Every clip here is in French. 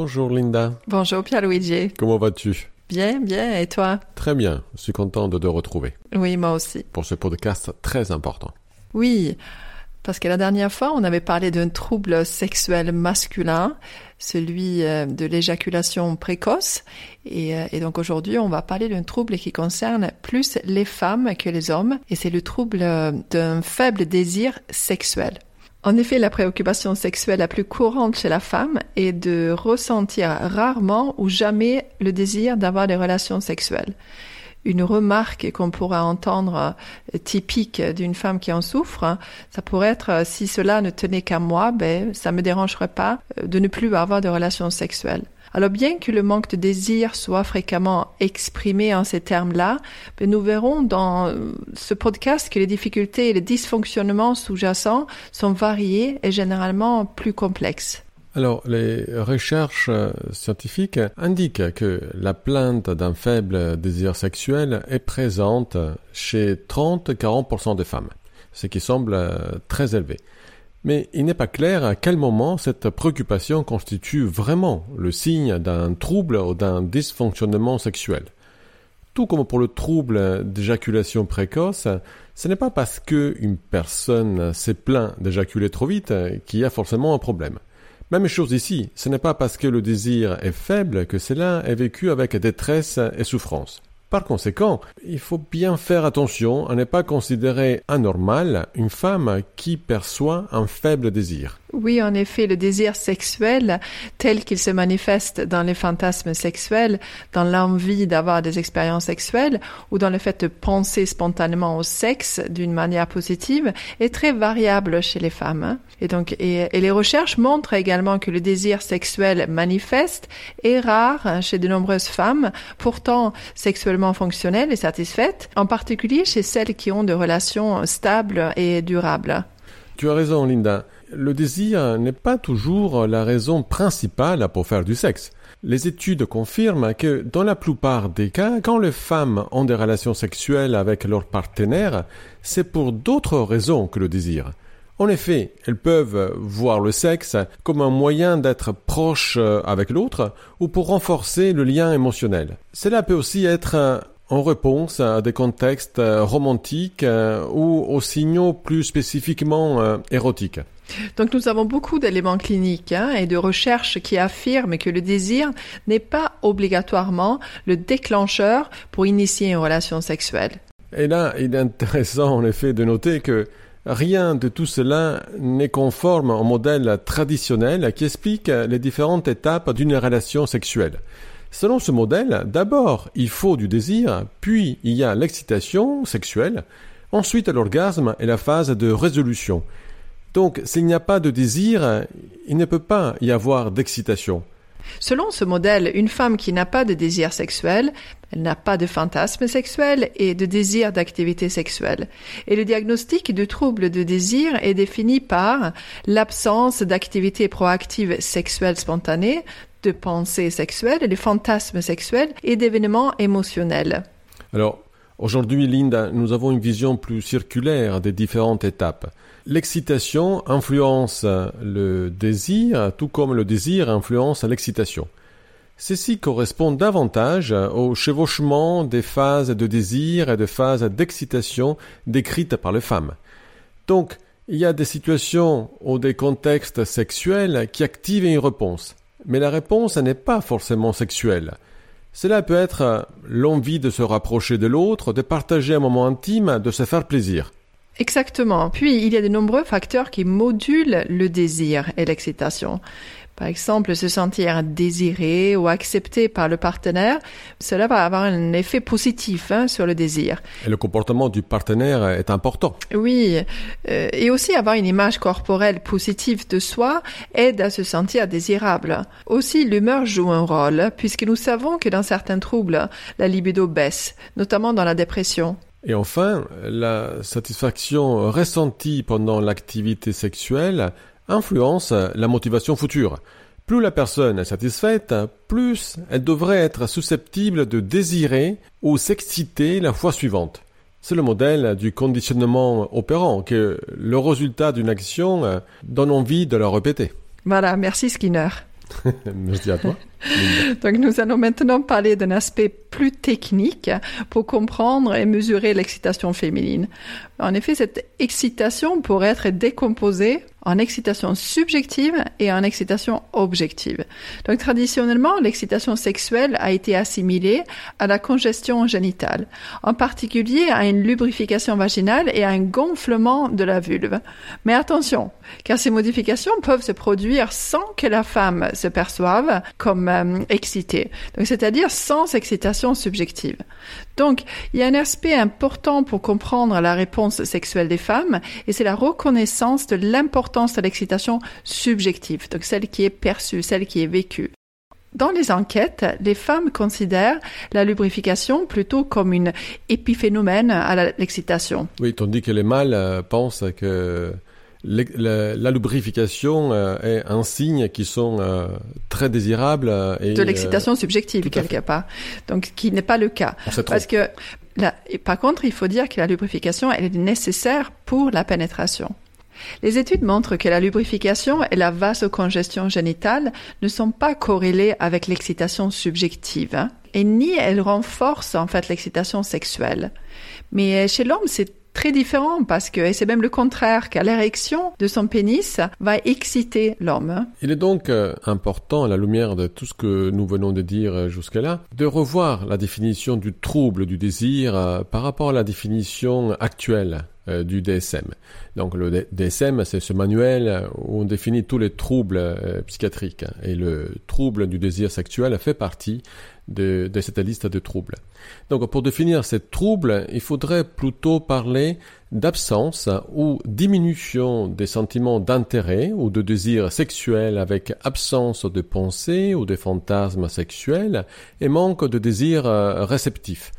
Bonjour Linda. Bonjour Pierluigi. Comment vas-tu? Bien, bien. Et toi? Très bien. Je suis content de te retrouver. Oui, moi aussi. Pour ce podcast très important. Oui, parce que la dernière fois, on avait parlé d'un trouble sexuel masculin, celui euh, de l'éjaculation précoce. Et, euh, et donc aujourd'hui, on va parler d'un trouble qui concerne plus les femmes que les hommes. Et c'est le trouble euh, d'un faible désir sexuel. En effet, la préoccupation sexuelle la plus courante chez la femme est de ressentir rarement ou jamais le désir d'avoir des relations sexuelles. Une remarque qu'on pourrait entendre euh, typique d'une femme qui en souffre, hein, ça pourrait être euh, si cela ne tenait qu'à moi, ben ça me dérangerait pas euh, de ne plus avoir de relations sexuelles. Alors bien que le manque de désir soit fréquemment exprimé en ces termes-là, ben, nous verrons dans ce podcast que les difficultés et les dysfonctionnements sous-jacents sont variés et généralement plus complexes. Alors, les recherches scientifiques indiquent que la plainte d'un faible désir sexuel est présente chez 30-40% des femmes, ce qui semble très élevé. Mais il n'est pas clair à quel moment cette préoccupation constitue vraiment le signe d'un trouble ou d'un dysfonctionnement sexuel. Tout comme pour le trouble d'éjaculation précoce, ce n'est pas parce qu'une personne s'est plaint d'éjaculer trop vite qu'il y a forcément un problème. Même chose ici, ce n'est pas parce que le désir est faible que cela est vécu avec détresse et souffrance. Par conséquent, il faut bien faire attention à ne pas considérer anormal une femme qui perçoit un faible désir. Oui, en effet, le désir sexuel, tel qu'il se manifeste dans les fantasmes sexuels, dans l'envie d'avoir des expériences sexuelles ou dans le fait de penser spontanément au sexe d'une manière positive, est très variable chez les femmes. Hein. Et donc, et, les recherches montrent également que le désir sexuel manifeste est rare chez de nombreuses femmes, pourtant sexuellement fonctionnelles et satisfaites, en particulier chez celles qui ont de relations stables et durables. Tu as raison, Linda le désir n'est pas toujours la raison principale pour faire du sexe. Les études confirment que dans la plupart des cas, quand les femmes ont des relations sexuelles avec leur partenaire, c'est pour d'autres raisons que le désir. En effet, elles peuvent voir le sexe comme un moyen d'être proche avec l'autre ou pour renforcer le lien émotionnel. Cela peut aussi être en réponse à des contextes romantiques ou aux signaux plus spécifiquement euh, érotiques. Donc nous avons beaucoup d'éléments cliniques hein, et de recherches qui affirment que le désir n'est pas obligatoirement le déclencheur pour initier une relation sexuelle. Et là, il est intéressant en effet de noter que rien de tout cela n'est conforme au modèle traditionnel qui explique les différentes étapes d'une relation sexuelle. Selon ce modèle, d'abord il faut du désir, puis il y a l'excitation sexuelle, ensuite l'orgasme et la phase de résolution. Donc, s'il n'y a pas de désir, il ne peut pas y avoir d'excitation. Selon ce modèle, une femme qui n'a pas de désir sexuel, elle n'a pas de fantasme sexuel et de désir d'activité sexuelle. Et le diagnostic de trouble de désir est défini par l'absence d'activité proactive sexuelle spontanée, de pensée sexuelle, de fantasmes sexuels et d'événements émotionnels. Alors, aujourd'hui, Linda, nous avons une vision plus circulaire des différentes étapes. L'excitation influence le désir, tout comme le désir influence l'excitation. Ceci correspond davantage au chevauchement des phases de désir et de phases d'excitation décrites par les femmes. Donc, il y a des situations ou des contextes sexuels qui activent une réponse. Mais la réponse n'est pas forcément sexuelle. Cela peut être l'envie de se rapprocher de l'autre, de partager un moment intime, de se faire plaisir. Exactement. Puis, il y a de nombreux facteurs qui modulent le désir et l'excitation. Par exemple, se sentir désiré ou accepté par le partenaire, cela va avoir un effet positif hein, sur le désir. Et le comportement du partenaire est important. Oui, euh, et aussi avoir une image corporelle positive de soi aide à se sentir désirable. Aussi, l'humeur joue un rôle, puisque nous savons que dans certains troubles, la libido baisse, notamment dans la dépression. Et enfin, la satisfaction ressentie pendant l'activité sexuelle influence la motivation future. Plus la personne est satisfaite, plus elle devrait être susceptible de désirer ou s'exciter la fois suivante. C'est le modèle du conditionnement opérant que le résultat d'une action donne envie de la répéter. Voilà, merci Skinner. Merci à toi. Donc nous allons maintenant parler d'un aspect plus technique pour comprendre et mesurer l'excitation féminine. En effet, cette excitation pourrait être décomposée en excitation subjective et en excitation objective. Donc traditionnellement, l'excitation sexuelle a été assimilée à la congestion génitale, en particulier à une lubrification vaginale et à un gonflement de la vulve. Mais attention, car ces modifications peuvent se produire sans que la femme se perçoive comme euh, excitée, c'est-à-dire sans excitation subjective. Donc, il y a un aspect important pour comprendre la réponse sexuelle des femmes, et c'est la reconnaissance de l'importance de l'excitation subjective, donc celle qui est perçue, celle qui est vécue. Dans les enquêtes, les femmes considèrent la lubrification plutôt comme une épiphénomène à l'excitation. Oui, tandis que les mâles euh, pensent que la, lubrification euh, est un signe qui sont euh, très désirables. Et, de l'excitation subjective, quelque part. Donc, qui n'est pas le cas. Parce que, par contre, il faut dire que la lubrification, elle est nécessaire pour la pénétration. Les études montrent que la lubrification et la vasocongestion génitale ne sont pas corrélées avec l'excitation subjective, hein, et ni elles renforcent en fait l'excitation sexuelle. Mais chez l'homme, c'est très différent parce que, c'est même le contraire, qu'à l'érection de son pénis va exciter l'homme. Il est donc euh, important, à la lumière de tout ce que nous venons de dire euh, jusque-là, de revoir la définition du trouble du désir euh, par rapport à la définition actuelle du DSM. Donc le DSM, c'est ce manuel où on définit tous les troubles psychiatriques et le trouble du désir sexuel fait partie de, cette liste de troubles. Donc pour définir ces troubles, il faudrait plutôt parler d'absence ou diminution des sentiments d'intérêt ou de désir sexuel avec absence de pensée ou de fantasmes sexuels et manque de désir euh, réceptif.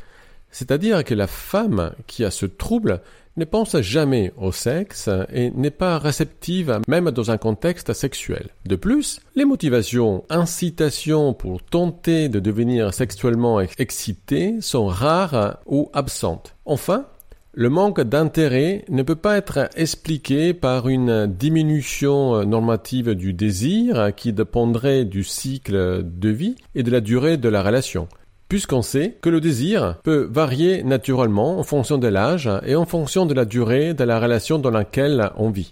C'est-à-dire que la femme qui a ce trouble ne pense jamais au sexe et n'est pas réceptive même dans un contexte sexuel. De plus, les motivations, incitations pour tenter de devenir sexuellement excité sont rares ou absentes. Enfin, le manque d'intérêt ne peut pas être expliqué par une diminution normative du désir qui dépendrait du cycle de vie et de la durée de la relation puisqu'on sait que le désir peut varier naturellement en fonction de l'âge et en fonction de la durée de la relation dans laquelle on vit.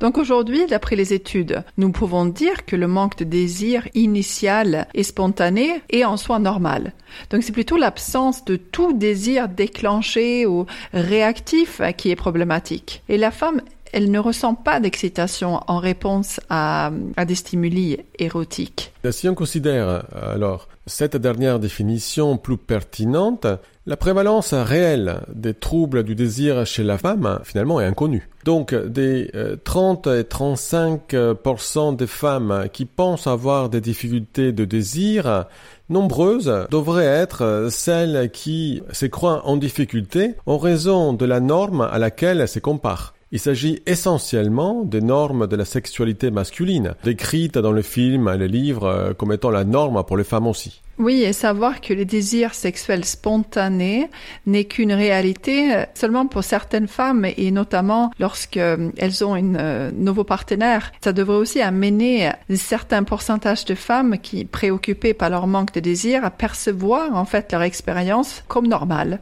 Donc aujourd'hui, d'après les études, nous pouvons dire que le manque de désir initial et spontané est en soi normal. Donc c'est plutôt l'absence de tout désir déclenché ou réactif qui est problématique. Et la femme elle ne ressent pas d'excitation en réponse à, des stimuli érotiques. Si on considère alors cette dernière définition plus pertinente, la prévalence réelle des troubles du désir chez la femme finalement est inconnue. Donc des 30 euh, et 35% des femmes qui pensent avoir des difficultés de désir, nombreuses devraient être celles qui se croient en difficulté en raison de la norme à laquelle elles se comparent. Il s'agit essentiellement des normes de la sexualité masculine, décrites dans le film et les livres euh, comme étant la norme pour les femmes aussi. Oui, et savoir que le désir sexuel spontané n'est qu'une réalité euh, seulement pour certaines femmes et notamment lorsqu'elles euh, ont un nouveau partenaire. Ça devrait aussi amener un certain pourcentage de femmes qui, préoccupées par leur manque de désir, à percevoir en fait leur expérience comme normale.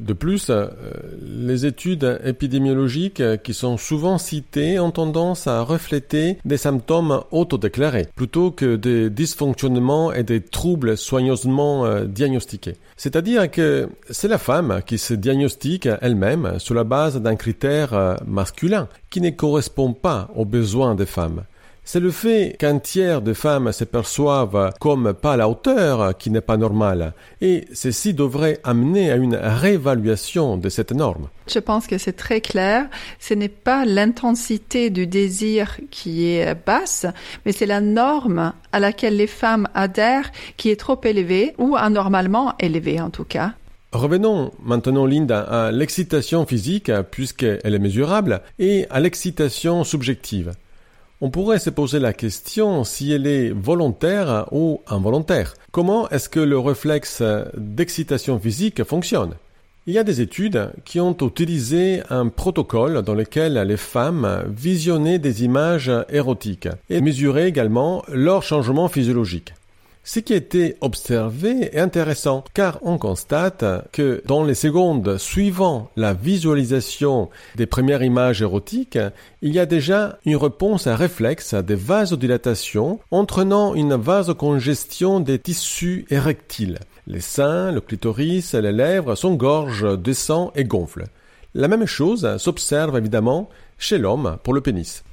De plus, euh, les études épidémiologiques qui sont souvent citées ont tendance à refléter des symptômes autodéclarés plutôt que des dysfonctionnements et des troubles soigneusement euh, diagnostiqués. C'est-à-dire que c'est la femme qui se diagnostique elle-même sur la base d'un critère euh, masculin qui ne correspond pas aux besoins des femmes. C'est le fait qu'un tiers de femmes se perçoivent comme pas à la hauteur qui n'est pas normal. Et ceci devrait amener à une réévaluation de cette norme. Je pense que c'est très clair. Ce n'est pas l'intensité du désir qui est basse, mais c'est la norme à laquelle les femmes adhèrent qui est trop élevée ou anormalement élevée en tout cas. Revenons maintenant, Linda, à l'excitation physique, puisqu'elle est mesurable, et à l'excitation subjective. On pourrait se poser la question si elle est volontaire ou involontaire. Comment est-ce que le réflexe d'excitation physique fonctionne? Il y a des études qui ont utilisé un protocole dans lequel les femmes visionnaient des images érotiques et mesuraient également leur changement physiologique. Ce qui a été observé est intéressant car on constate que dans les secondes suivant la visualisation des premières images érotiques, il y a déjà une réponse à réflexe des vasodilatation entraînant une vasocongestion des tissus érectiles. Les seins, le clitoris les lèvres s'engorgent de sang et gonflent. La même chose s'observe évidemment chez l'homme pour le pénis.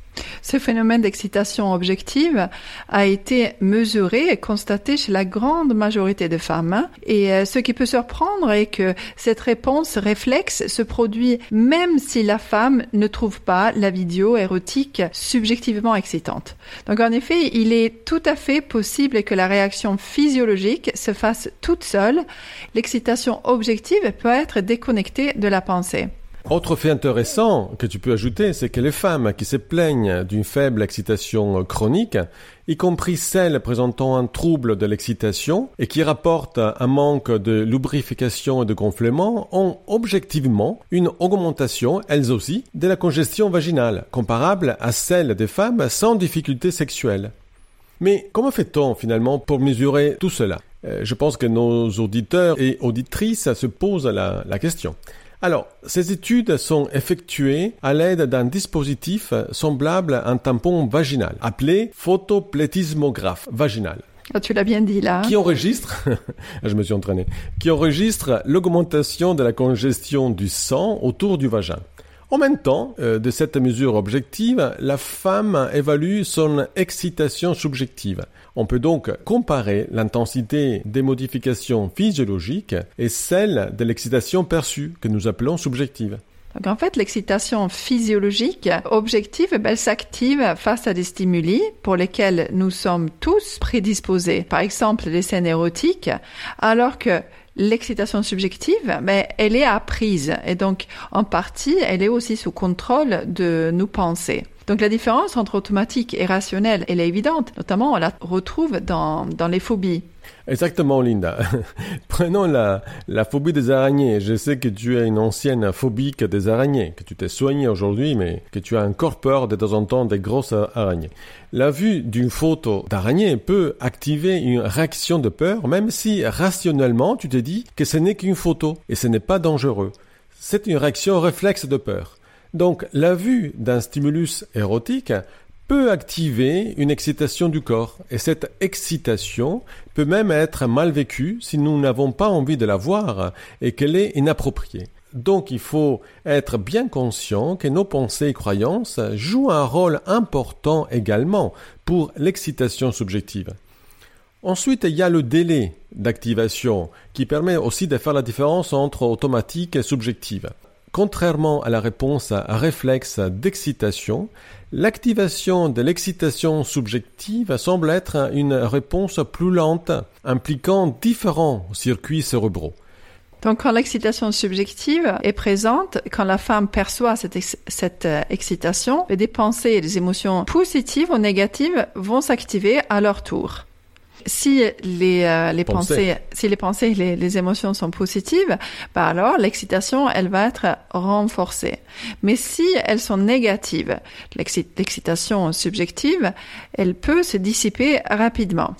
Ce phénomène d'excitation objective a été mesuré et constaté chez la grande majorité des femmes. Et euh, ce qui peut surprendre est que cette réponse réflexe se produit même si la femme ne trouve pas la vidéo érotique subjectivement excitante. Donc en effet, il est tout à fait possible que la réaction physiologique se fasse toute seule. L'excitation objective peut être déconnectée de la pensée. Autre fait intéressant que tu peux ajouter, c'est que les femmes qui se plaignent d'une faible excitation chronique, y compris celles présentant un trouble de l'excitation et qui rapportent un manque de lubrification et de gonflement, ont objectivement une augmentation, elles aussi, de la congestion vaginale, comparable à celle des femmes sans difficulté sexuelle. Mais comment fait-on finalement pour mesurer tout cela? Euh, Je pense que nos auditeurs et auditrices se posent la question. Alors, ces études sont effectuées à l'aide d'un dispositif semblable à un tampon vaginal, appelé photoplétismographe vaginal. Ah, tu l'as bien dit là. Qui enregistre, je me suis entraîné, qui enregistre l'augmentation de la congestion du sang autour du vagin. En même temps euh, de cette mesure objective, la femme évalue son excitation subjective. On peut donc comparer l'intensité des modifications physiologiques et celle de l'excitation perçue, que nous appelons subjective. Donc en fait, l'excitation physiologique objective, ben, elle s'active face à des stimuli pour lesquels nous sommes tous prédisposés. Par exemple, les scènes érotiques, alors que l'excitation subjective, mais elle est apprise et donc en partie, elle est aussi sous contrôle de nos pensées. Donc la différence entre automatique et rationnel, elle est évidente. Notamment, on la retrouve dans, dans les phobies. Exactement, Linda. Prenons la, la phobie des araignées. Je sais que tu es une ancienne phobique des araignées, que tu t'es soignée aujourd'hui, mais que tu as encore peur de temps en temps des grosses araignées. La vue d'une photo d'araignée peut activer une réaction de peur, même si rationnellement tu te dis que ce n'est qu'une photo et ce n'est pas dangereux. C'est une réaction réflexe de peur. Donc la vue d'un stimulus érotique peut activer une excitation du corps. Et cette excitation peut même être mal vécue si nous n'avons pas envie de la voir et qu'elle est inappropriée. Donc il faut être bien conscient que nos pensées et croyances jouent un rôle important également pour l'excitation subjective. Ensuite, il y a le délai d'activation qui permet aussi de faire la différence entre automatique et subjective. Contrairement à la réponse à réflexe d'excitation, l'activation de l'excitation subjective semble être une réponse plus lente, impliquant différents circuits cérébraux. Donc quand l'excitation subjective est présente, quand la femme perçoit cette, euh, excitation, les pensées et les émotions positives ou négatives vont s'activer à leur tour si les, euh, les pensées. si les pensées, les, les émotions sont positives, bah alors l'excitation, elle va être renforcée. Mais si elles sont négatives, l'excitation subjective, elle peut se dissiper rapidement.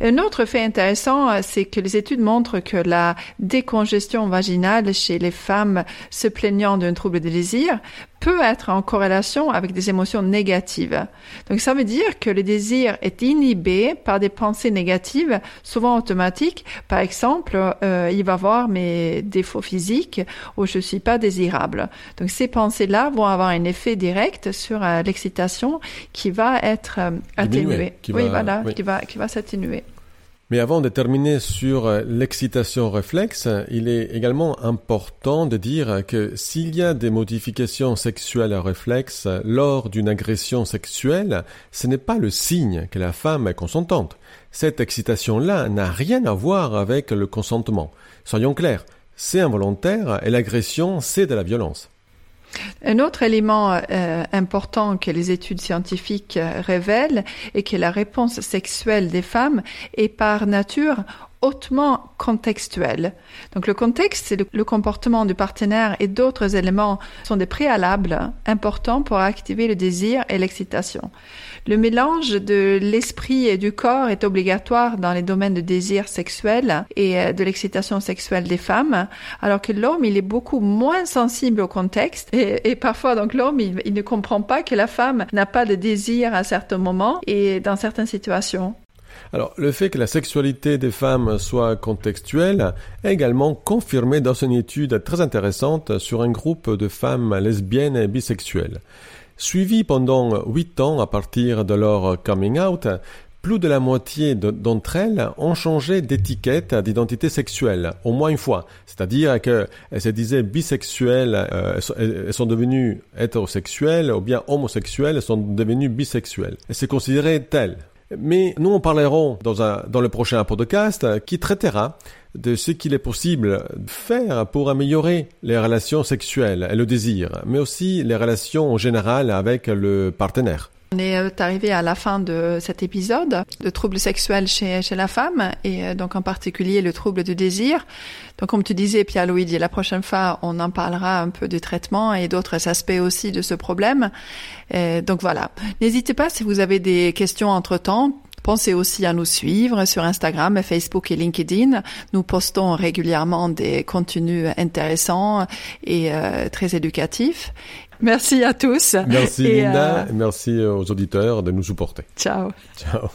Un autre fait intéressant, c'est que les études montrent que la décongestion vaginale chez les femmes se plaignant d'un trouble de désir peut être en corrélation avec des émotions négatives. Donc ça veut dire que le désir est inhibé par des pensées négatives, souvent automatiques. Par exemple, euh, il va voir mes défauts physiques ou je suis pas désirable. Donc ces pensées-là vont avoir un effet direct sur euh, l'excitation qui va être euh, atténuée. oui, voilà, qui va qui va s'atténuer. Mais avant de terminer sur euh, l'excitation réflexe, il est également important de dire que s'il y a des modifications sexuelles réflexes lors d'une agression sexuelle, ce n'est pas le signe que la femme est consentante. Cette excitation-là n'a rien à voir avec le consentement. Soyons clairs, c'est involontaire et l'agression, c'est de la violence. Un autre élément euh, important que les études scientifiques euh, révèlent est que la réponse sexuelle des femmes est par nature hautement contextuel. Donc le contexte, c'est le, comportement du partenaire et d'autres éléments sont des préalables importants pour activer le désir et l'excitation. Le mélange de l'esprit et du corps est obligatoire dans les domaines de désir sexuel et euh, de l'excitation sexuelle des femmes, alors que l'homme, il est beaucoup moins sensible au contexte et, parfois donc l'homme, il, il ne comprend pas que la femme n'a pas de désir à certains moments et dans certaines situations. Alors, le fait que la sexualité des femmes soit contextuelle est également confirmé dans une étude très intéressante sur un groupe de femmes lesbiennes et bisexuelles. Suivies pendant huit ans à partir de leur coming out, plus de la moitié d'entre elles ont changé d'étiquette d'identité sexuelle, au moins une fois. C'est-à-dire qu'elles se disaient bisexuelles, euh, elles sont devenues hétérosexuelles, ou bien homosexuelles, elles sont devenues bisexuelles. Elles se considéraient telles. Mais nous en parlerons dans, un, dans le prochain podcast qui traitera de ce qu'il est possible de faire pour améliorer les relations sexuelles et le désir, mais aussi les relations en général avec le partenaire. On est euh, arrivé à la fin de cet épisode de troubles sexuels chez, chez la femme et euh, donc en particulier le trouble du désir. Donc comme tu disais Pierre-Louis, la prochaine fois on en parlera un peu du traitement et d'autres aspects aussi de ce problème. Et donc voilà. N'hésitez pas si vous avez des questions entre-temps. Pensez aussi à nous suivre sur Instagram, Facebook et LinkedIn. Nous postons régulièrement des contenus intéressants et euh, très éducatifs. Merci à tous. Merci Linda, euh, merci aux auditeurs de nous supporter. Ciao. Ciao.